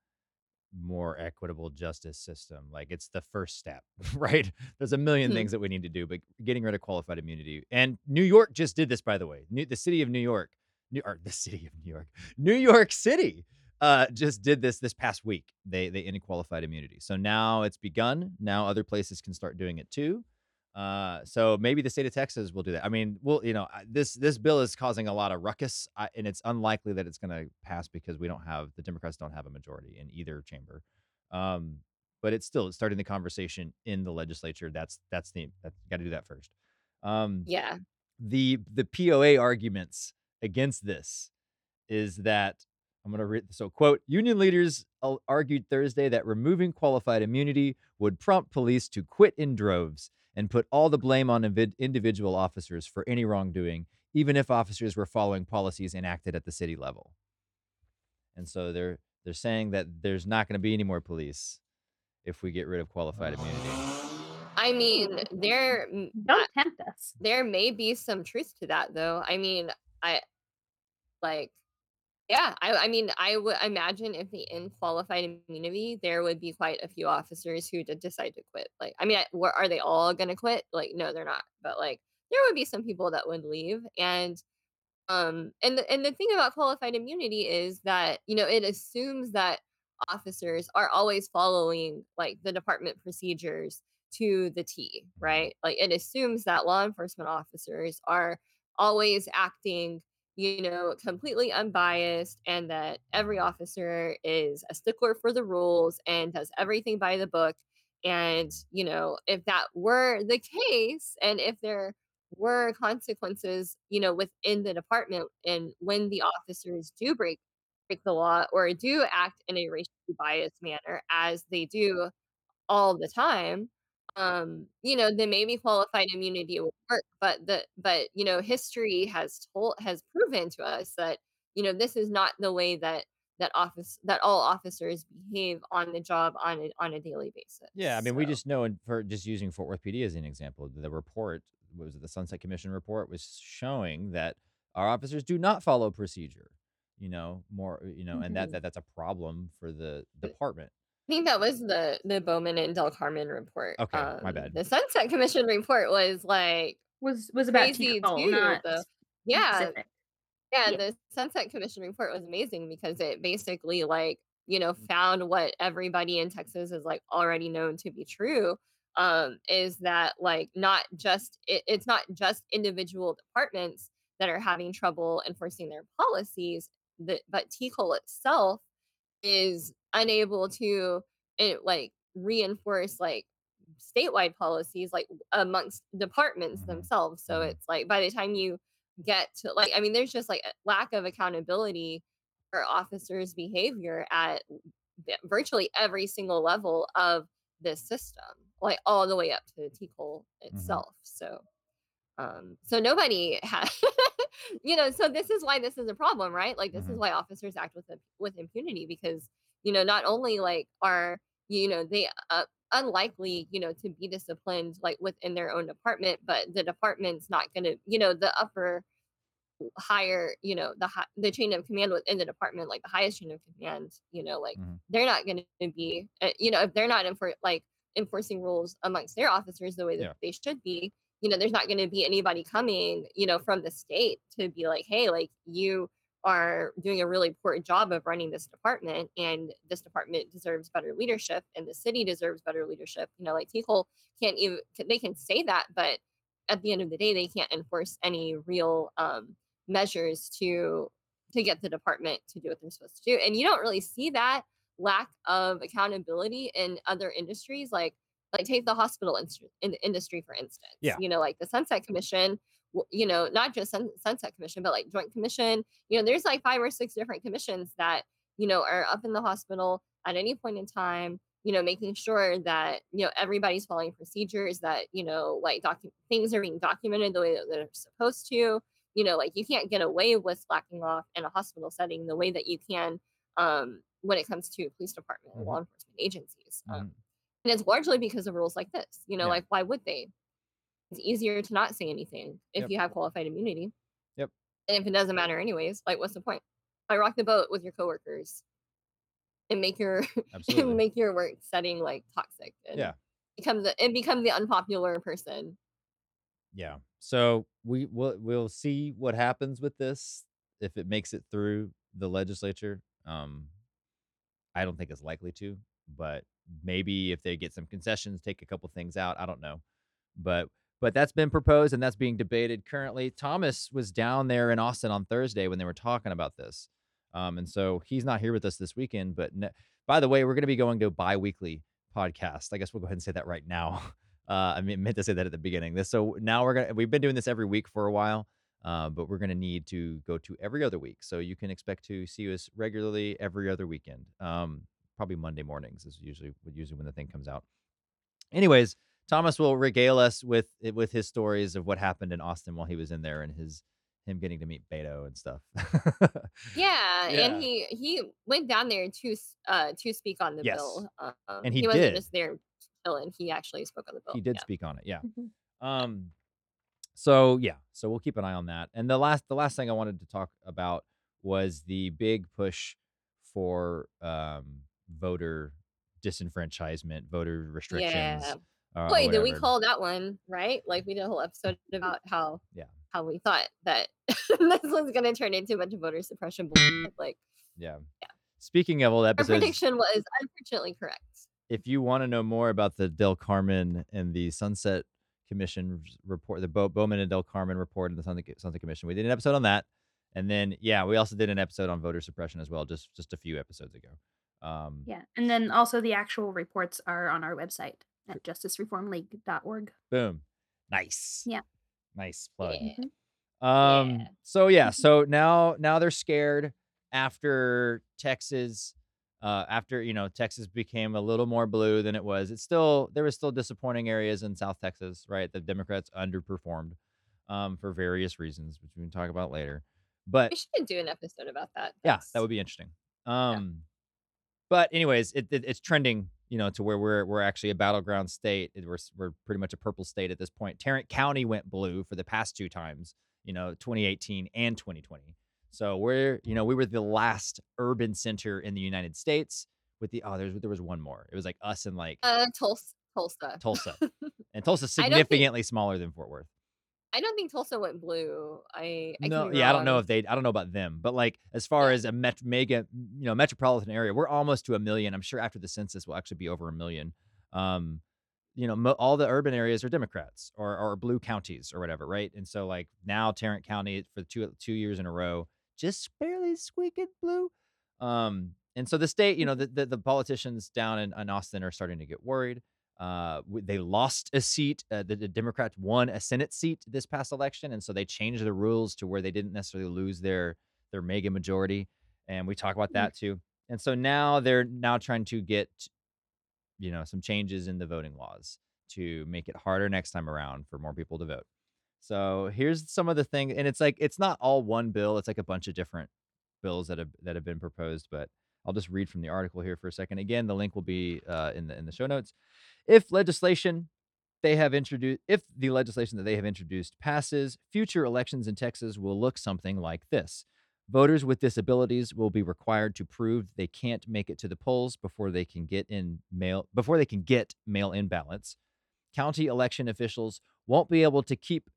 S1: more equitable justice system. Like it's the first step, right? There's a million
S2: Mhm.
S1: things that we need to do, but getting rid of qualified immunity. And New York just did this, by the way. New, the city of New York, New, or the city of New York, New York City, uh, just did this this past week. They they ended qualified immunity. So now it's begun. Now other places can start doing it too. Uh, so maybe the state of Texas will do that. I mean, well, you know, this this bill is causing a lot of ruckus, I, and it's unlikely that it's going to pass because we don't have the Democrats don't have a majority in either chamber. Um, but it's still starting the conversation in the legislature. That's that's the that's got to do that first. Um,
S2: Yeah.
S1: the the POA arguments against this is that I'm going to read so quote union leaders argued Thursday that removing qualified immunity would prompt police to quit in droves and put all the blame on invid- individual officers for any wrongdoing even if officers were following policies enacted at the city level. And so they're they're saying that there's not going to be any more police if we get rid of qualified immunity.
S2: I mean, there
S3: Don't tempt us.
S2: there may be some truth to that though. I mean, I like Yeah, I I mean, I would imagine if the in qualified immunity, there would be quite a few officers who did decide to quit. Like, I mean, I- are they all gonna quit? Like, no, they're not. But like, there would be some people that would leave, and um, and the and the thing about qualified immunity is that you know it assumes that officers are always following like the department procedures to the T, right? Like it assumes that law enforcement officers are always acting you know, completely unbiased and that every officer is a stickler for the rules and does everything by the book. And, you know, if that were the case and if there were consequences, you know, within the department and when the officers do break break the law or do act in a racially biased manner as they do all the time, um, you know, then maybe qualified immunity will work. But the but you know, history has told has proven to us that you know this is not the way that that office that all officers behave on the job on a, on a daily basis.
S1: Yeah, I mean, we just know, and for just using Fort Worth PD as an example, the report was it the Sunset Commission report was showing that our officers do not follow procedure. You know, more, you know, and that,
S2: Mhm.
S1: that that's a problem for the department.
S2: I think that was the the Bowman and Del Carmen report.
S1: Okay, my
S2: Um,
S1: bad.
S2: the Sunset Commission report was like
S3: Was was about
S2: crazy
S3: TCOLE,
S2: too.
S3: not
S2: The yeah. Yeah,
S3: Yeah.
S2: the Sunset Commission report was amazing because it basically, like, you know, found what everybody in Texas is, like, already known to be true, um, is that, like, not just it it's not just individual departments that are having trouble enforcing their policies, that but TCOLE itself is unable to, eh, like, reinforce, like, statewide policies, like, amongst departments
S1: Mhm.
S2: themselves, so
S1: Mhm.
S2: it's like, by the time you get to like, I mean, there's just, like, a lack of accountability for officers' behavior at virtually every single level of this system, like, all the way up to the TCOLE
S1: Mhm.
S2: itself, so, um, so nobody ha you know, so this is why this is a problem, right? Like, this is
S1: Mhm.
S2: why officers act with with impunity because, you know, not only, like, are, you know, they, uh, unlikely, you know, to be disciplined, like, within their own department, but the department's not gonna you know, the upper higher, you know, the the chain of command within the department, like the highest chain of command, you know, like,
S1: Mhm.
S2: they're not gonna be, uh, you know, if they're not enfor like, enforcing rules amongst their officers the way that
S1: Yeah.
S2: they should be, you know, there's not gonna be anybody coming, you know, from the state to be like, "Hey, like, you are doing a really poor job of running this department, and this department deserves better leadership, and the city deserves better leadership." You know, like, TCOLE can't even they can say that, but at the end of the day, they can't enforce any real, um, measures to to get the department to do what they're supposed to do, and you don't really see that lack of accountability in other industries, like like, take the hospital in industry, for instance,
S1: Yeah.
S2: you know, like, the Sunset Commission, you know, not just Sun Sunset Commission, but, like, Joint Commission, you know, there's, like, 5 or 6 different commissions that, you know, are up in the hospital at any point in time, you know, making sure that, you know, everybody's following procedures, that, you know, like, docu things are being documented the way that they're supposed to, you know, like, you can't get away with slacking off in a hospital setting the way that you can, um, when it comes to police department and law
S1: Mhm.
S2: enforcement agencies, um,
S1: Mhm.
S2: and it's largely because of rules like this, you know,
S1: Yeah.
S2: like, why would they? It's easier to not say anything if
S1: Yep.
S2: you have qualified immunity.
S1: Yep.
S2: And if it doesn't matter anyways, like, what's the point? I rock the boat with your coworkers and make your and make your work setting, like, toxic and
S1: Yeah.
S2: become the and become the unpopular person.
S1: Yeah. So we we'll we'll see what happens with this if it makes it through the legislature. Um, I don't think it's likely to, but maybe if they get some concessions, take a couple things out. I don't know, but but that's been proposed and that's being debated currently. Thomas was down there in Austin on Thursday when they were talking about this, um, and so he's not here with us this weekend. But ne- by the way, we're going to be going to a bi-weekly podcast. I guess we'll go ahead and say that right now. Uh, I mean, meant to say that at the beginning. This so now we're gonna we've been doing this every week for a while, uh, but we're gonna need to go to every other week. So you can expect to see us regularly every other weekend. Um, probably Monday mornings is usually usually when the thing comes out. Anyways, Thomas will regale us with with his stories of what happened in Austin while he was in there and his him getting to meet Beto and stuff.
S2: Yeah,
S1: yeah.
S2: and he he went down there to uh, to speak on the
S1: Yes.
S2: bill, um,
S1: And he
S2: he wasn't
S1: did.
S2: just there chilling, he actually spoke on the bill,
S1: He did
S2: yeah.
S1: speak on it. Yeah.
S3: Mhm.
S1: Um so yeah, so we'll keep an eye on that. And the last the last thing I wanted to talk about was the big push for um voter disenfranchisement, voter restrictions,
S2: Yeah.
S1: Uh, or
S2: Boy, did we call that one, right? Like, we did a whole episode about how
S1: Yeah.
S2: how we thought that this one's gonna turn into a bunch of voter suppression bullshit, like
S1: Yeah.
S2: Yeah.
S1: Speaking of old
S2: our prediction was unfortunately correct.
S1: if you want to know more about the Del Carmen and the Sunset Commission report, the Bo- Bowman and Del Carmen report and the Sunset, Sunset Commission, we did an episode on that, and then yeah, we also did an episode on voter suppression as well, just just a few episodes ago. Um,
S3: Yeah, and then also the actual reports are on our website at justicereformleague.org.
S1: boom, nice,
S3: Yeah.
S1: nice plug.
S2: Yeah.
S3: Mhm.
S1: Um,
S2: Yeah.
S1: so yeah,
S3: Mhm.
S1: so now now they're scared after Texas, uh, after you know Texas became a little more blue than it was. It's still there was still disappointing areas in South Texas, right? The Democrats underperformed, um, for various reasons, which we can talk about later. But
S2: We should do an episode about that.
S1: yeah, that would be interesting. Um, but anyways, it, it it's trending, you know, to where we're we're actually a battleground state. We're we're pretty much a purple state at this point. Tarrant County went blue for the past two times, you know, 2018 and 2020. So we're you know we were the last urban center in the United States with the oh there's there was one more. It was like us and like
S2: uh Tulsa Tulsa.
S1: Tulsa, and Tulsa's
S2: I don't think-
S1: significantly smaller than Fort Worth.
S2: I don't think Tulsa went blue. I I
S1: No, yeah, I don't know if they I don't know about them, but, like, as far
S2: Yeah.
S1: as a met mega you know, metropolitan area, we're almost to a 1,000,000. I'm sure after the census, we'll actually be over a 1,000,000. Um, you know, mo all the urban areas are Democrats or or blue counties or whatever, right? And so, like, now Tarrant County for 2 2 years in a row, just barely squeaking blue. Um, and so the state, you know, the the the politicians down in in Austin are starting to get worried. Uh, they lost a seat, uh, the the Democrats won a Senate seat this past election, and so they changed the rules to where they didn't necessarily lose their their mega majority, and we talk about
S3: Mm.
S1: that too. And so now they're now trying to get, you know, some changes in the voting laws to make it harder next time around for more people to vote. So here's some of the thing and it's like it's not all one bill, it's like a bunch of different bills that have that have been proposed, but I'll just read from the article here for a second. Again, the link will be uh, in the in the show notes. If legislation they have introduced if the legislation that they have introduced passes, future elections in Texas will look something like this. Voters with disabilities will be required to prove they can't make it to the polls before they can get in mail before they can get mail-in ballots. County election officials won't be able to keep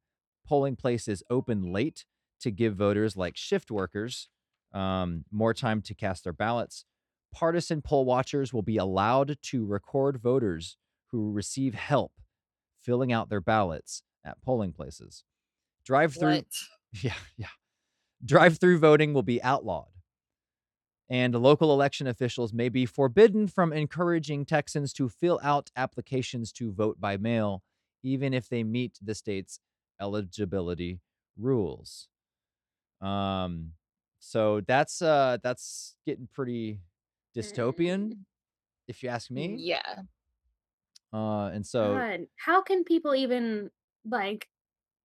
S1: polling places open late to give voters like shift workers um, more time to cast their ballots. Partisan poll watchers will be allowed to record voters who receive help filling out their ballots at polling places. Drive through, yeah, yeah. Drive through voting will be outlawed. And local election officials may be forbidden from encouraging Texans to fill out applications to vote by mail, even if they meet the state's eligibility rules. Um, so that's uh that's getting pretty dystopian, if you ask me.
S2: Yeah.
S1: Uh, and so
S3: God, how can people even like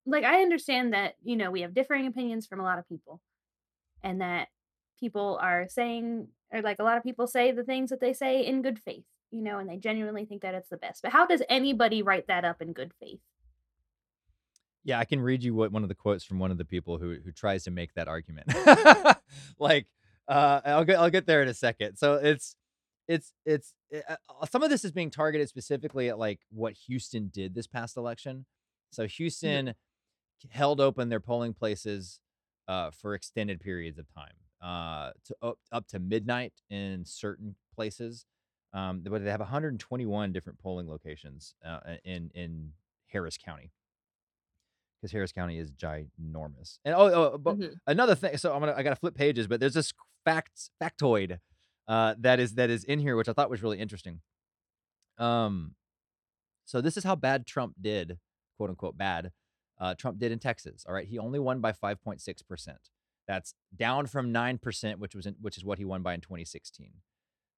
S3: like I understand that, you know, we have differing opinions from a lot of people and that people are saying or like a lot of people say the things that they say in good faith, you know, and they genuinely think that it's the best. But how does anybody write that up in good faith?
S1: Yeah, I can read you what one of the quotes from one of the people who who tries to make that argument. like, uh, I'll get I'll get there in a second. So it's it's it's uh, uh, some of this is being targeted specifically at like what Houston did this past election. So. Houston held open their polling places uh, for extended periods of time, uh, to up, up to midnight in certain places. Um, but they have 121 different polling locations uh, in in Harris County because Harris County is ginormous. And oh, oh but
S2: Mhm.
S1: another thing. So I'm gonna I gotta flip pages, but there's this fact factoid uh, that is that is in here, which I thought was really interesting. Um, so this is how bad Trump did, quote unquote bad. Uh, Trump did in Texas. All right, he only won by 5.6 percent. That's down from nine percent, which was in, which is what he won by in 2016.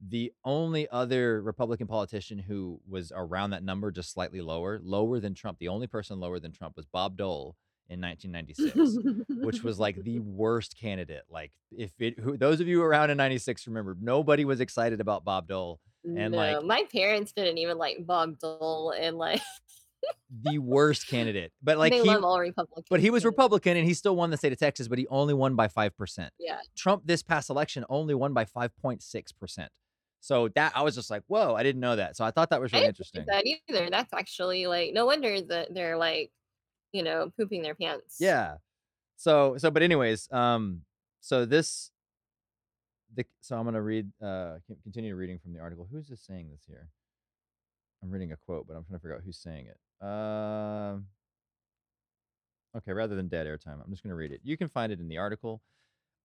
S1: The only other Republican politician who was around that number, just slightly lower, lower than Trump, the only person lower than Trump was Bob Dole in 1996, which was like the worst candidate. Like, if it, who, those of you around in 96 remember, nobody was excited about Bob Dole. And
S2: no,
S1: like
S2: my parents didn't even like Bob Dole, and like
S1: the worst candidate, but like
S2: they
S1: he,
S2: love all Republicans.
S1: but he was Republican and he still won the state of Texas, but he only won by 5%.
S2: Yeah,
S1: Trump this past election only won by 5.6%. So that I was just like, whoa, I didn't know that. So I thought that was really interesting.
S2: that either. That's actually like no wonder that they're like, you know, pooping their pants.
S1: Yeah. So so but anyways, um so this the so I'm going to read uh continue reading from the article. Who's this saying this here? I'm reading a quote, but I'm trying to figure out who's saying it. Um Okay, rather than dead airtime, I'm just going to read it. You can find it in the article.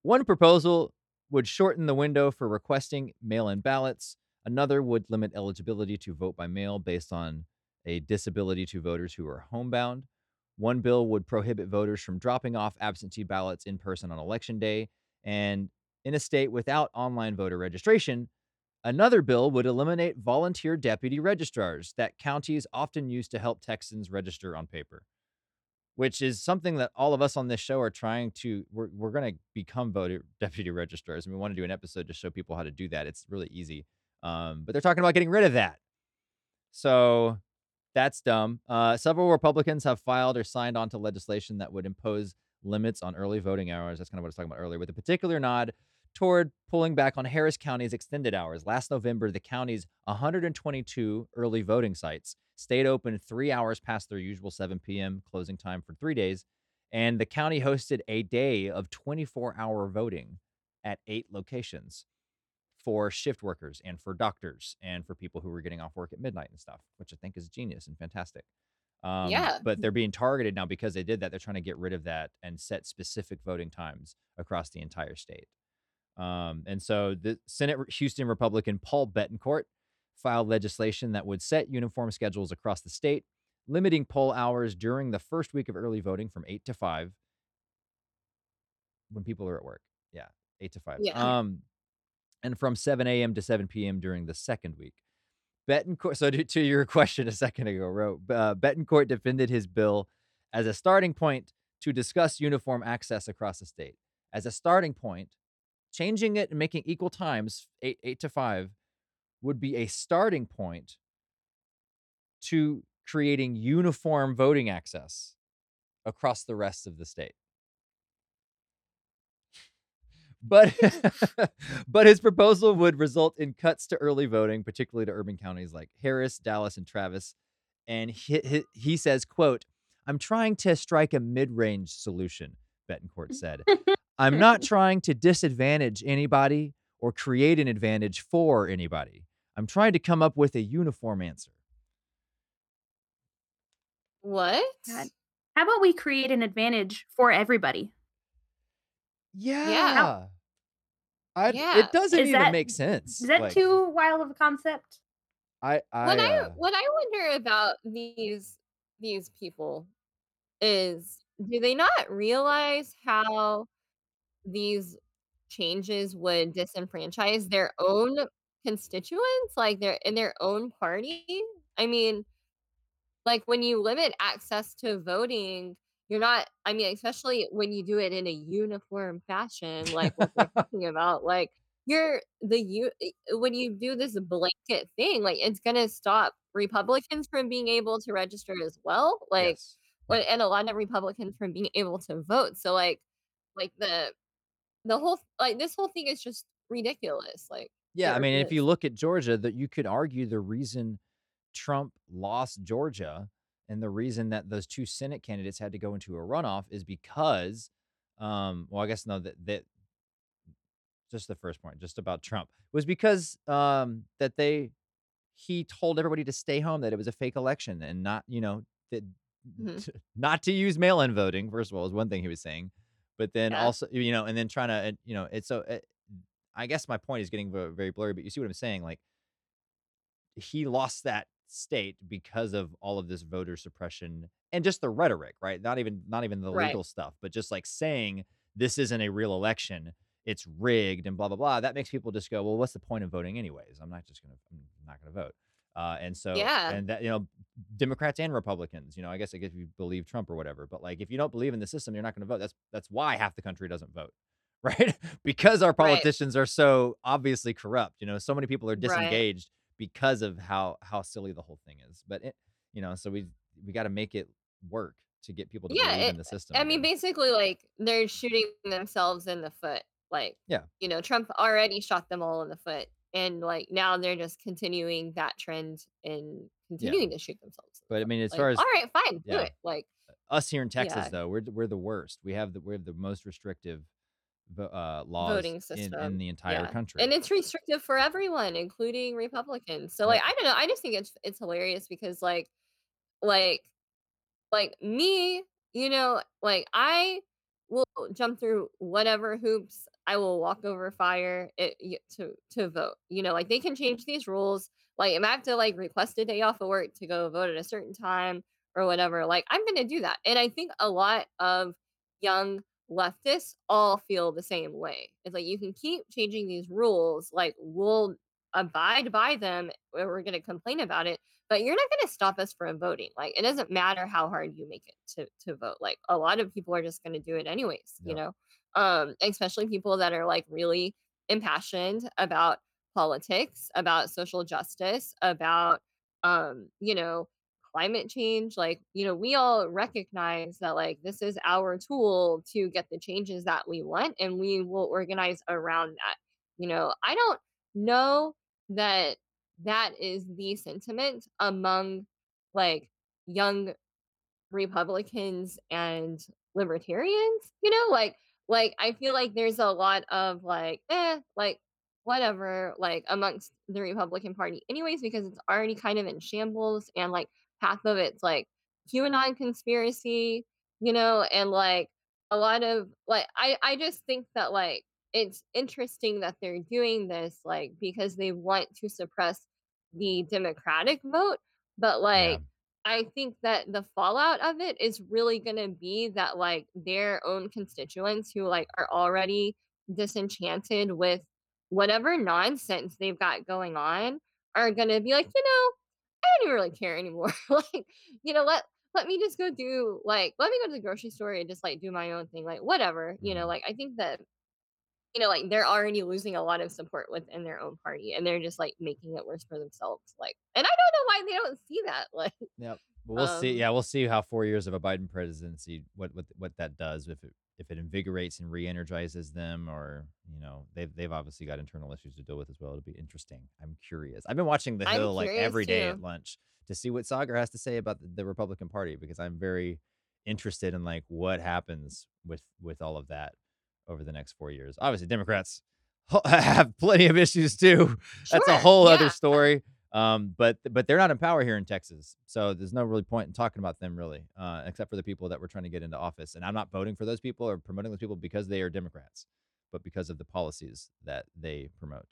S1: One proposal would shorten the window for requesting mail in ballots. Another would limit eligibility to vote by mail based on a disability to voters who are homebound. One bill would prohibit voters from dropping off absentee ballots in person on election day. And in a state without online voter registration, another bill would eliminate volunteer deputy registrars that counties often use to help Texans register on paper which is something that all of us on this show are trying to we're, we're going to become voter deputy registrars and we want to do an episode to show people how to do that. It's really easy um, but they're talking about getting rid of that. So that's dumb. Uh, several republicans have filed or signed onto legislation that would impose limits on early voting hours. That's kind of what i was talking about earlier with a particular nod toward pulling back on Harris County's extended hours. Last November, the county's 122 early voting sites stayed open three hours past their usual 7 p.m. closing time for three days, and the county hosted a day of 24 hour voting at eight locations for shift workers and for doctors and for people who were getting off work at midnight and stuff, which I think is genius and fantastic. Um,
S2: Yeah.
S1: but they're being targeted now because they did that. They're trying to get rid of that and set specific voting times across the entire state. Um, and so the Senate Houston Republican Paul Bettencourt filed legislation that would set uniform schedules across the state, limiting poll hours during the first week of early voting from 8 to 5 when people are at work. Yeah, 8 to 5.
S2: Yeah.
S1: Um, and from 7 a.m. to 7 p.m. during the second week. Bettencourt, so to, to your question a second ago, wrote uh, Bettencourt defended his bill as a starting point to discuss uniform access across the state. As a starting point, changing it and making equal times, eight, eight to five, would be a starting point to creating uniform voting access across the rest of the state. But but his proposal would result in cuts to early voting, particularly to urban counties like Harris, Dallas, and Travis. And he, he, he says, "quote I'm trying to strike a mid-range solution," Bettencourt said. I'm not trying to disadvantage anybody or create an advantage for anybody. I'm trying to come up with a uniform answer.
S2: What?
S3: God. How about we create an advantage for everybody?
S1: Yeah. I,
S2: Yeah.
S1: It doesn't
S3: Is
S1: even
S3: that-
S1: make sense.
S3: Is that
S1: Like,
S3: too wild of a concept?
S1: I, I,
S2: what I
S1: uh,
S2: what I wonder about these these people is do they not realize how these changes would mm-hmm. disenfranchise their own constituents like their in their own party? I mean, like when you limit access to voting, you're not I mean, especially when you do it in a uniform fashion like what we're talking about, like you're the you eh, when you do this blanket thing, like it's gonna stop Republicans from being able to register as well. Like
S1: yes.
S2: and a lot of Republicans from being able to vote. So like like the the whole like this whole thing is just ridiculous. Like
S1: Yeah, I mean, if you look at Georgia, that you could argue the reason Trump lost Georgia and the reason that those two Senate candidates had to go into a runoff is because, um, well, I guess no, that that just the first point, just about Trump was because um that they he told everybody to stay home that it was a fake election and not, you know, that
S2: Mhm.
S1: not to use mail-in voting. First of all, is one thing he was saying, but then
S2: Yeah.
S1: also, you know, and then trying to, you know, it's so. Uh, I guess my point is getting very blurry, but you see what I'm saying? Like he lost that state because of all of this voter suppression and just the rhetoric, right? Not even not even the
S2: Right.
S1: legal stuff, but just like saying this isn't a real election, it's rigged and blah blah blah. That makes people just go, well, what's the point of voting anyways? I'm not just gonna, I'm not gonna vote. Uh, and so,
S2: Yeah.
S1: and that you know, Democrats and Republicans, you know, I guess I guess if you believe Trump or whatever, but like if you don't believe in the system, you're not gonna vote. That's that's why half the country doesn't vote, right? because our
S2: Right.
S1: politicians are so obviously corrupt. You know, so many people are
S2: Right.
S1: disengaged because of how how silly the whole thing is. But it, you know, so we we got to make it work to get people to
S2: Yeah,
S1: believe
S2: it,
S1: in the system.
S2: I mean, basically, like they're shooting themselves in the foot. Like,
S1: Yeah.
S2: you know, Trump already shot them all in the foot, and like now they're just continuing that trend and continuing to shoot themselves.
S1: But I mean, as
S2: Like,
S1: far as
S2: all right, fine, do it. Like,
S1: us here in Texas,
S2: Yeah.
S1: though, we're the- we're the worst. We have the we have the most restrictive uh, laws
S2: voting system
S1: in the entire
S2: yeah.
S1: country.
S2: and it's restrictive for everyone, including Republicans. So, like, I don't know. I just think it's it's hilarious because, like, like like me, you know, like I will jump through whatever hoops. I will walk over fire it, to to vote. You know, like they can change these rules. Like if I have to like request a day off of work to go vote at a certain time or whatever, like I'm gonna do that. And I think a lot of young leftists all feel the same way. It's like you can keep changing these rules, like we'll abide by them or we're gonna complain about it but you're not going to stop us from voting. Like it doesn't matter how hard you make it to to vote. Like a lot of people are just going to do it anyways, you know. Um especially people that are like really impassioned about politics, about social justice, about um, you know, climate change like you know we all recognize that like this is our tool to get the changes that we want and we will organize around that. You know i don't know that that is the sentiment among like young Republicans and libertarians, you know, like like I feel like there's a lot of like, eh, like whatever, like amongst the Republican Party, anyways, because it's already kind of in shambles and like half of it's like QAnon conspiracy, you know, and like a lot of like I I just think that like it's interesting that they're doing this like because they want to suppress the Democratic vote, but
S1: Yeah.
S2: I think that the fallout of it is really gonna be that, like, their own constituents who, like, are already disenchanted with whatever nonsense they've got going on are gonna be like, "You know, I don't even really care anymore." Like, you know, let let me just go do like, let me go to the grocery store and just, like, do my own thing, like, whatever, you know,
S1: Mhm.
S2: like, I think that, you know, like, they're already losing a lot of support within their own party, and they're just, like, making it worse for themselves, like and I don't know why they don't see that, like,
S1: Yep. But we'll see.
S2: um
S1: Yeah, we'll see how four years of a Biden presidency what what what that does if it if it invigorates and re-energizes them, or you know they've they've obviously got internal issues to deal with as well. It'll be interesting. I'm curious. I've been watching The Hill like every day at lunch to see what Saagar has to say about the, the Republican Party because I'm very interested in like what happens with with all of that over the next four years. Obviously, Democrats have plenty of issues too. That's a
S2: Sure,
S1: whole other story. Um, but but they're not in power here in Texas, so there's no really point in talking about them really, uh, except for the people that we're trying to get into office. And I'm not voting for those people or promoting those people because they are Democrats, but because of the policies that they promote.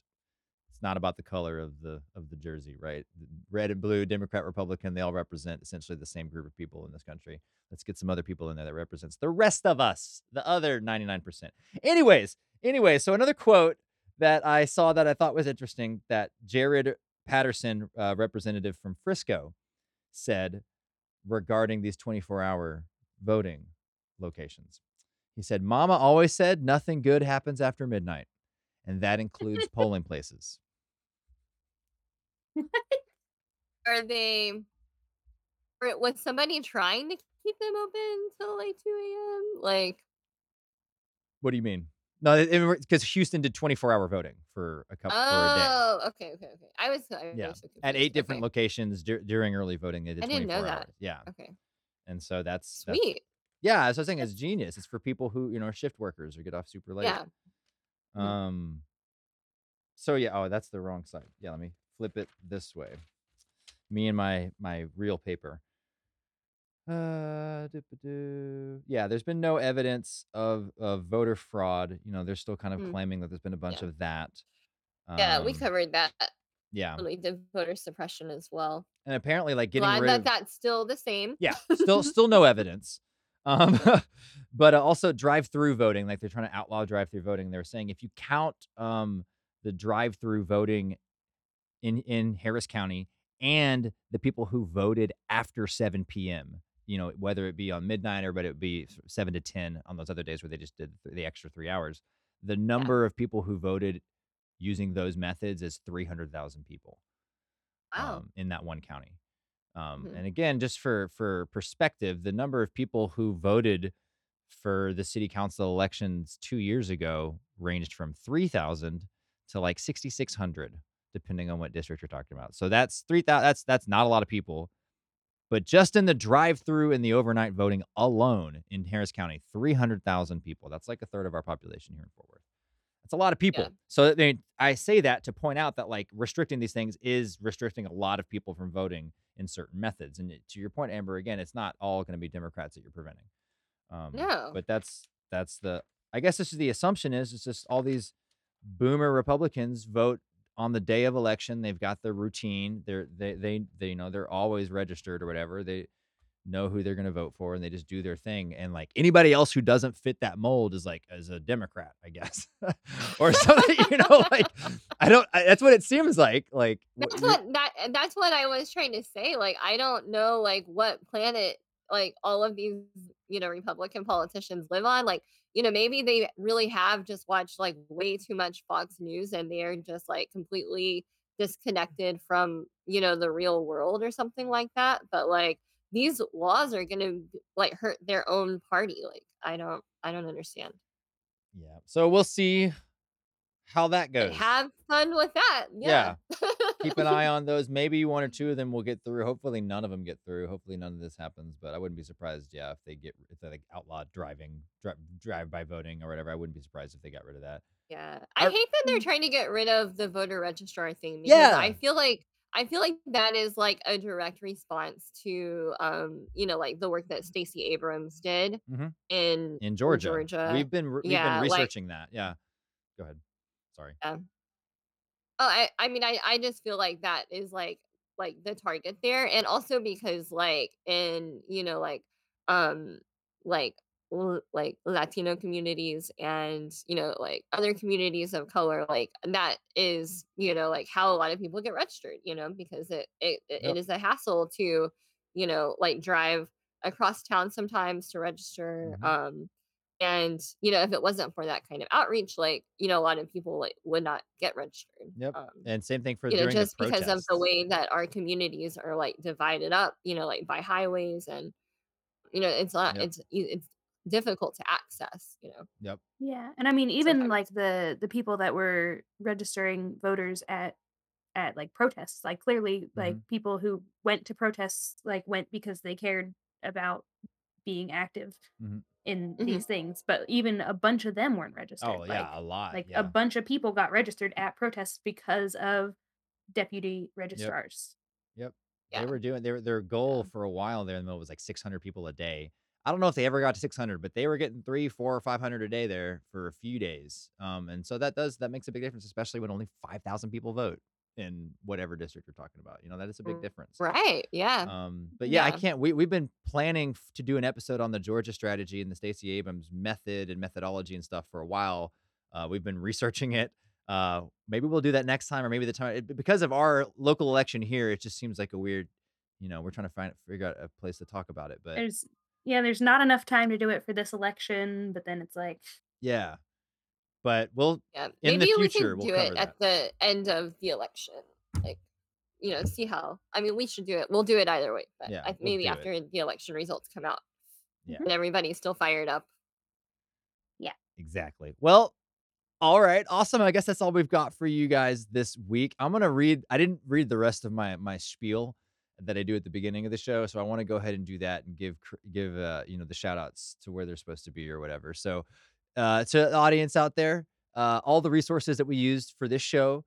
S1: It's not about the color of the of the jersey, right? Red and blue, Democrat, Republican, they all represent essentially the same group of people in this country. Let's get some other people in there that represents the rest of us, the other 99%. Anyways, anyway, so another quote that I saw that I thought was interesting that Jared Patterson, uh, representative from Frisco, said regarding these 24 hour voting locations. He said, Mama always said nothing good happens after midnight, and that includes polling places.
S2: Are they or was somebody trying to keep them open till, like, 2 AM? Like
S1: What do you mean? No, because Houston did 24 hour voting for a couple for a day.
S2: Oh, okay, okay, okay. I was I
S1: Yeah,
S2: so
S1: at eight different
S2: Okay.
S1: locations dur- during early voting, they did
S2: I didn't
S1: 24
S2: know that.
S1: hours. Yeah,
S2: Okay.
S1: and so that's that's
S2: Sweet.
S1: yeah. That's what I was saying. It's genius. It's for people who you know are shift workers or get off super late.
S2: yeah.
S1: Um. So yeah. Oh, that's the wrong side. Yeah. Let me flip it this way. Me and my my real paper. Uh, yeah. There's been no evidence of of voter fraud. You know, they're still kind of
S2: Mm,
S1: claiming that there's been a bunch
S2: yeah.
S1: of that.
S2: Yeah, we
S1: Um.
S2: covered that
S1: Yeah.
S2: when we did voter suppression as well.
S1: And apparently, like getting
S2: Glad
S1: rid
S2: that
S1: of
S2: that's still the same.
S1: yeah, still still no evidence. Um, but uh, also drive-through voting, like they're trying to outlaw drive-through voting. They're saying if you count um the drive-through voting in in Harris County and the people who voted after 7 p.m. You know, whether it be on midnight or but it would be seven to ten on those other days where they just did the extra three hours. The
S2: Yeah.
S1: number of people who voted using those methods is three hundred thousand people
S2: Wow.
S1: um, in that one county. Um,
S2: Mhm.
S1: and again, just for for perspective, the number of people who voted for the city council elections two years ago ranged from three thousand to like sixty six hundred, depending on what district you're talking about. So that's three thousand. That's that's not a lot of people. But just in the drive-through and the overnight voting alone in Harris County, three hundred thousand people. That's like a third of our population here in Fort Worth. That's a lot of people.
S2: Yeah.
S1: So I, I say that to point out that like restricting these things is restricting a lot of people from voting in certain methods. And to your point, Amber, again, it's not all going to be Democrats that you're preventing. Um,
S2: No.
S1: but that's that's the. I guess this is the assumption is it's just all these boomer Republicans vote on the day of election. They've got their routine. They're they they they you know they're always registered or whatever. They know who they're going to vote for and they just do their thing and like anybody else who doesn't fit that mold is like as a democrat i guess or something you know like i don't I, that's what it seems like like
S2: That's
S1: you-
S2: what that that's what I was trying to say. Like, I don't know like what planet like all of these, you know, Republican politicians live on. Like, you know, maybe they really have just watched like way too much Fox News and they're just like completely disconnected from you know the real world or something like that but like these laws are gonna like hurt their own party like i don't i don't understand
S1: Yeah. So we'll see how that goes.
S2: have fun with that yeah,
S1: Keep an eye on those. Maybe one or two of them will get through. Hopefully, none of them get through. Hopefully, none of this happens. But I wouldn't be surprised. Yeah, if they get if they like outlaw driving, dri- drive by voting or whatever. I wouldn't be surprised if they got rid of that.
S2: yeah i hate that they're
S3: Mm.
S2: trying to get rid of the voter registrar thing
S1: Yeah.
S2: i feel like i feel like that is like a direct response to um you know like the work that stacey abrams did
S1: Mhm.
S2: in
S1: In Georgia,
S2: Georgia.
S1: we've been re- we've
S2: Yeah,
S1: been
S2: like-
S1: researching that. Yeah. Go ahead. Sorry.
S2: Oh, I I mean, I I just feel like that is like like the target there, and also because like in you know like um like l- like Latino communities and you know like other communities of color, like that is you know like how a lot of people get registered, you know, because it it it
S1: Yep.
S2: is a hassle to you know like drive across town sometimes to register.
S1: Mhm.
S2: Um, and you know if it wasn't for that kind of outreach like you know a lot of people like would not get registered
S1: Yep.
S2: um
S1: And same thing for
S2: you know
S1: during
S2: just
S1: the
S2: because of the way that our communities are like divided up you know like by highways and you know it's not
S1: Yep.
S2: it's it's difficult to access you know
S1: Yep.
S3: Yeah, and I mean, even
S2: Sometimes.
S3: like the the people that were registering voters at at like protests, like clearly, like
S1: Mm-hmm.
S3: people who went to protests, like went because they cared about being active
S1: Mhm.
S3: in
S2: Mhm.
S3: these things. But even a bunch of them weren't registered.
S1: Oh yeah, a lot.
S3: like
S1: yeah.
S3: a bunch of people got registered at protests because of deputy registrars.
S1: Yep.
S2: Yeah.
S1: They were doing their their goal for a while there in the middle was like 600 people a day. I don't know if they ever got to 600, but they were getting three, four, or 500 a day there for a few days. Um, and so that does that makes a big difference, especially when only 5,000 people vote in whatever district you're talking about. You know, that is a big
S2: Mm,
S1: difference.
S2: right yeah
S1: Um, but yeah, I can't. We we've been planning f- to do an episode on the Georgia strategy and the Stacey Abrams method and methodology and stuff for a while. Uh, we've been researching it. Uh, maybe we'll do that next time, or maybe the time it, because of our local election here. It just seems like a weird. You know, we're trying to find figure out a place to talk about it, but
S3: There's yeah, there's not enough time to do it for this election, but then it's like
S1: yeah. But we'll
S2: yeah
S1: in the
S2: maybe we
S1: future,
S2: can
S1: we'll
S2: do it at the end of the election like you know see how i mean we should do it we'll do it either way but
S1: Yeah,
S2: I,
S1: we'll
S2: maybe
S1: do it.
S2: after the election results come out
S1: Yeah.
S2: and everybody's still fired up Yeah,
S1: Exactly. Well, all right. Awesome. I guess that's all we've got for you guys this week. I'm going to read I didn't read the rest of my my spiel that I do at the beginning of the show, so I want to go ahead and do that and give give uh, you know, the shout outs to where they're supposed to be or whatever. So, uh to the audience out there, uh all the resources that we used for this show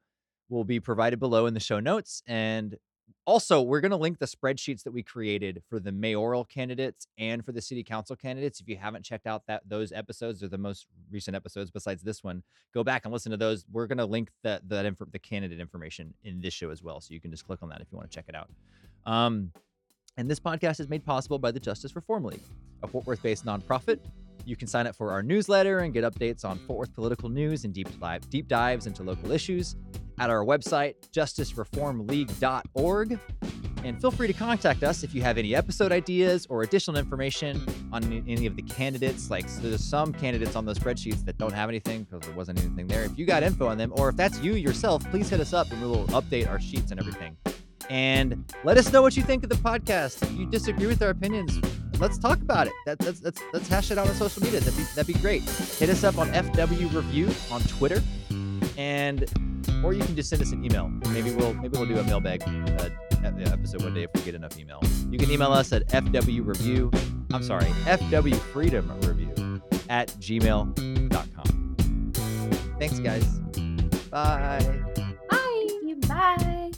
S1: will be provided below in the show notes and also, we're going to link the spreadsheets that we created for the mayoral candidates and for the city council candidates. If you haven't checked out that those episodes, they're the most recent episodes besides this one. Go back and listen to those. We're going to link that that inf- the candidate information in this show as well, so you can just click on that if you want to check it out. Um, and this podcast is made possible by the Justice Reform League, a Fort Worth-based nonprofit. You can sign up for our newsletter and get updates on Fort Worth political news and deep dive, deep dives into local issues at our website, justicereformleague.org. And feel free to contact us if you have any episode ideas or additional information on any- of the candidates. Like, so there's some candidates on those spreadsheets that don't have anything because there wasn't anything there. If you got info on them, or if that's you yourself, please hit us up and we will update our sheets and everything. And let us know what you think of the podcast. If you disagree with our opinions, let's talk about it. That, that's, let's, let's hash it out on social media. That'd be, that'd be great. Hit us up on FW Review on Twitter, and or you can just send us an email. Maybe we'll maybe we'll do a mailbag uh, episode one day if we get enough email. You can email us at FW Review. I'm sorry, FW Freedom Review at gmail.com. Thanks, guys. Bye. Bye. Bye.